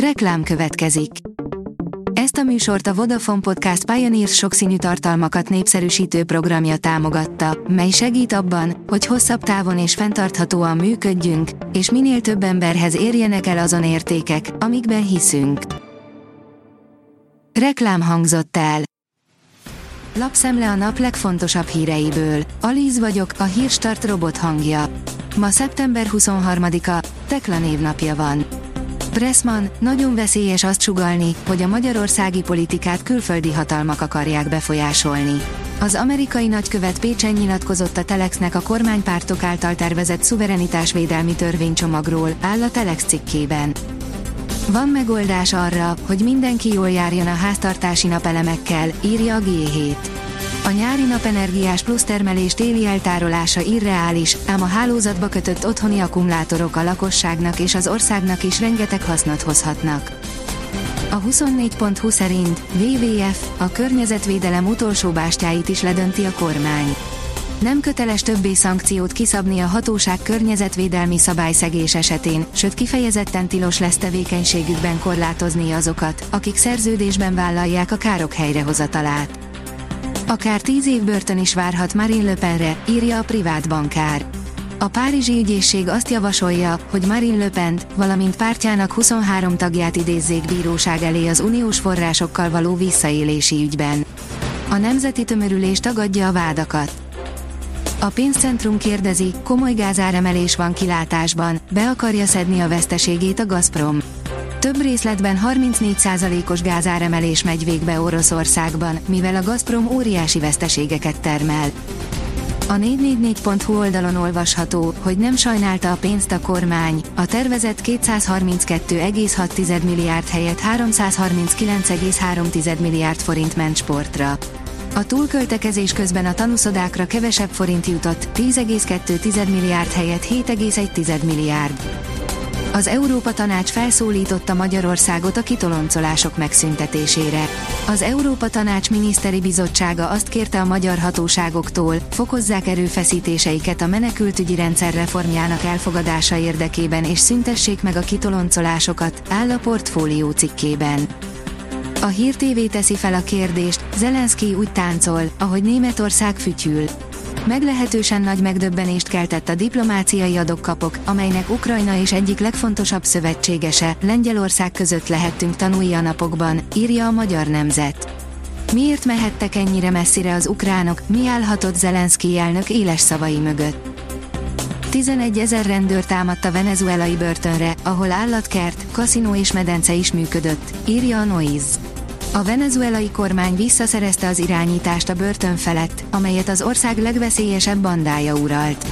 Reklám következik. Ezt a műsort a Vodafone Podcast Pioneers sokszínű tartalmakat népszerűsítő programja támogatta, mely segít abban, hogy hosszabb távon és fenntarthatóan működjünk, és minél több emberhez érjenek el azon értékek, amikben hiszünk. Reklám hangzott el. Lapszemle a nap legfontosabb híreiből. Alíz vagyok, a hírstart robot hangja. Ma szeptember 23-a, Tekla névnapja van. Pressman, nagyon veszélyes azt sugalni, hogy a magyarországi politikát külföldi hatalmak akarják befolyásolni. Az amerikai nagykövet Pécsen nyilatkozott a Telexnek a kormánypártok által tervezett szuverenitásvédelmi törvénycsomagról, áll a Telex cikkében. Van megoldás arra, hogy mindenki jól járjon a háztartási napelemekkel, írja a G7. A nyári napenergiás plusz termelés téli eltárolása irreális, ám a hálózatba kötött otthoni akkumulátorok a lakosságnak és az országnak is rengeteg hasznot hozhatnak. A 24.20 szerint WWF a környezetvédelem utolsó bástyáit is ledönti a kormány. Nem köteles többé szankciót kiszabni a hatóság környezetvédelmi szabályszegés esetén, sőt kifejezetten tilos lesz tevékenységükben korlátozni azokat, akik szerződésben vállalják a károk helyrehozatalát. Akár 10 év börtön is várhat Marine Le Penre, írja a privát bankár. A Párizsi ügyészség azt javasolja, hogy Marine Le pen valamint pártjának 23 tagját idézzék bíróság elé az uniós forrásokkal való visszaélési ügyben. A nemzeti tömörülés tagadja a vádakat. A pénzcentrum kérdezi, komoly gázáremelés van kilátásban, be akarja szedni a veszteségét a Gazprom. Több részletben 34%-os gázáremelés megy végbe Oroszországban, mivel a Gazprom óriási veszteségeket termel. A 444.hu oldalon olvasható, hogy nem sajnálta a pénzt a kormány, a tervezett 232,6 milliárd helyett 339,3 milliárd forint ment sportra. A túlköltekezés közben a tanúszodákra kevesebb forint jutott, 10,2 milliárd helyett 7,1 milliárd. Az Európa Tanács felszólította Magyarországot a kitoloncolások megszüntetésére. Az Európa Tanács miniszteri bizottsága azt kérte a magyar hatóságoktól, fokozzák erőfeszítéseiket a menekültügyi rendszer reformjának elfogadása érdekében és szüntessék meg a kitoloncolásokat, áll a portfólió cikkében. A Hír TV teszi fel a kérdést, Zelenszky úgy táncol, ahogy Németország fütyül meglehetősen nagy megdöbbenést keltett a diplomáciai adokkapok, amelynek Ukrajna és egyik legfontosabb szövetségese, Lengyelország között lehettünk tanulni a napokban, írja a Magyar Nemzet. Miért mehettek ennyire messzire az ukránok, mi állhatott Zelenszky elnök éles szavai mögött? 11 ezer rendőr támadt a venezuelai börtönre, ahol állatkert, kaszinó és medence is működött, írja a Noise. A venezuelai kormány visszaszerezte az irányítást a börtön felett, amelyet az ország legveszélyesebb bandája uralt.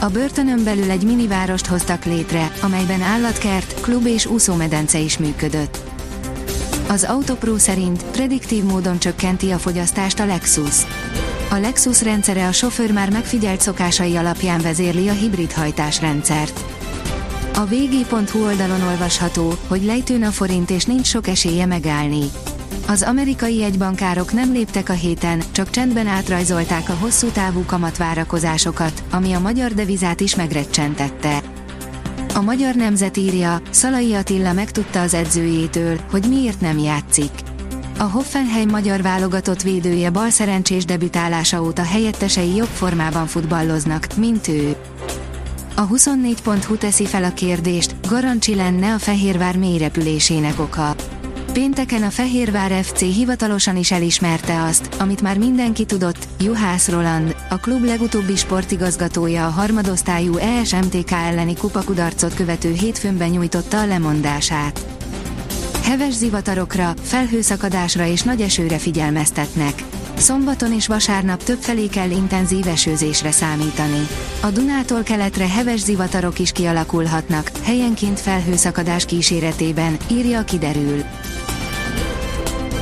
A börtönön belül egy minivárost hoztak létre, amelyben állatkert, klub és úszómedence is működött. Az Autopro szerint prediktív módon csökkenti a fogyasztást a Lexus. A Lexus rendszere a sofőr már megfigyelt szokásai alapján vezérli a hibrid hajtásrendszert. A vg.hu oldalon olvasható, hogy lejtőn a forint és nincs sok esélye megállni. Az amerikai egybankárok nem léptek a héten, csak csendben átrajzolták a hosszú távú kamatvárakozásokat, ami a magyar devizát is megrecsentette. A magyar nemzet írja, Szalai Attila megtudta az edzőjétől, hogy miért nem játszik. A Hoffenheim magyar válogatott védője bal szerencsés debütálása óta helyettesei jobb formában futballoznak, mint ő. A 24.hu teszi fel a kérdést, Garancsi lenne a Fehérvár mélyrepülésének oka. Pénteken a Fehérvár FC hivatalosan is elismerte azt, amit már mindenki tudott, Juhász Roland, a klub legutóbbi sportigazgatója a harmadosztályú ESMTK elleni kupakudarcot követő hétfőn benyújtotta a lemondását. Heves zivatarokra, felhőszakadásra és nagy esőre figyelmeztetnek. Szombaton és vasárnap többfelé kell intenzív esőzésre számítani. A Dunától keletre heves zivatarok is kialakulhatnak, helyenként felhőszakadás kíséretében, írja kiderül.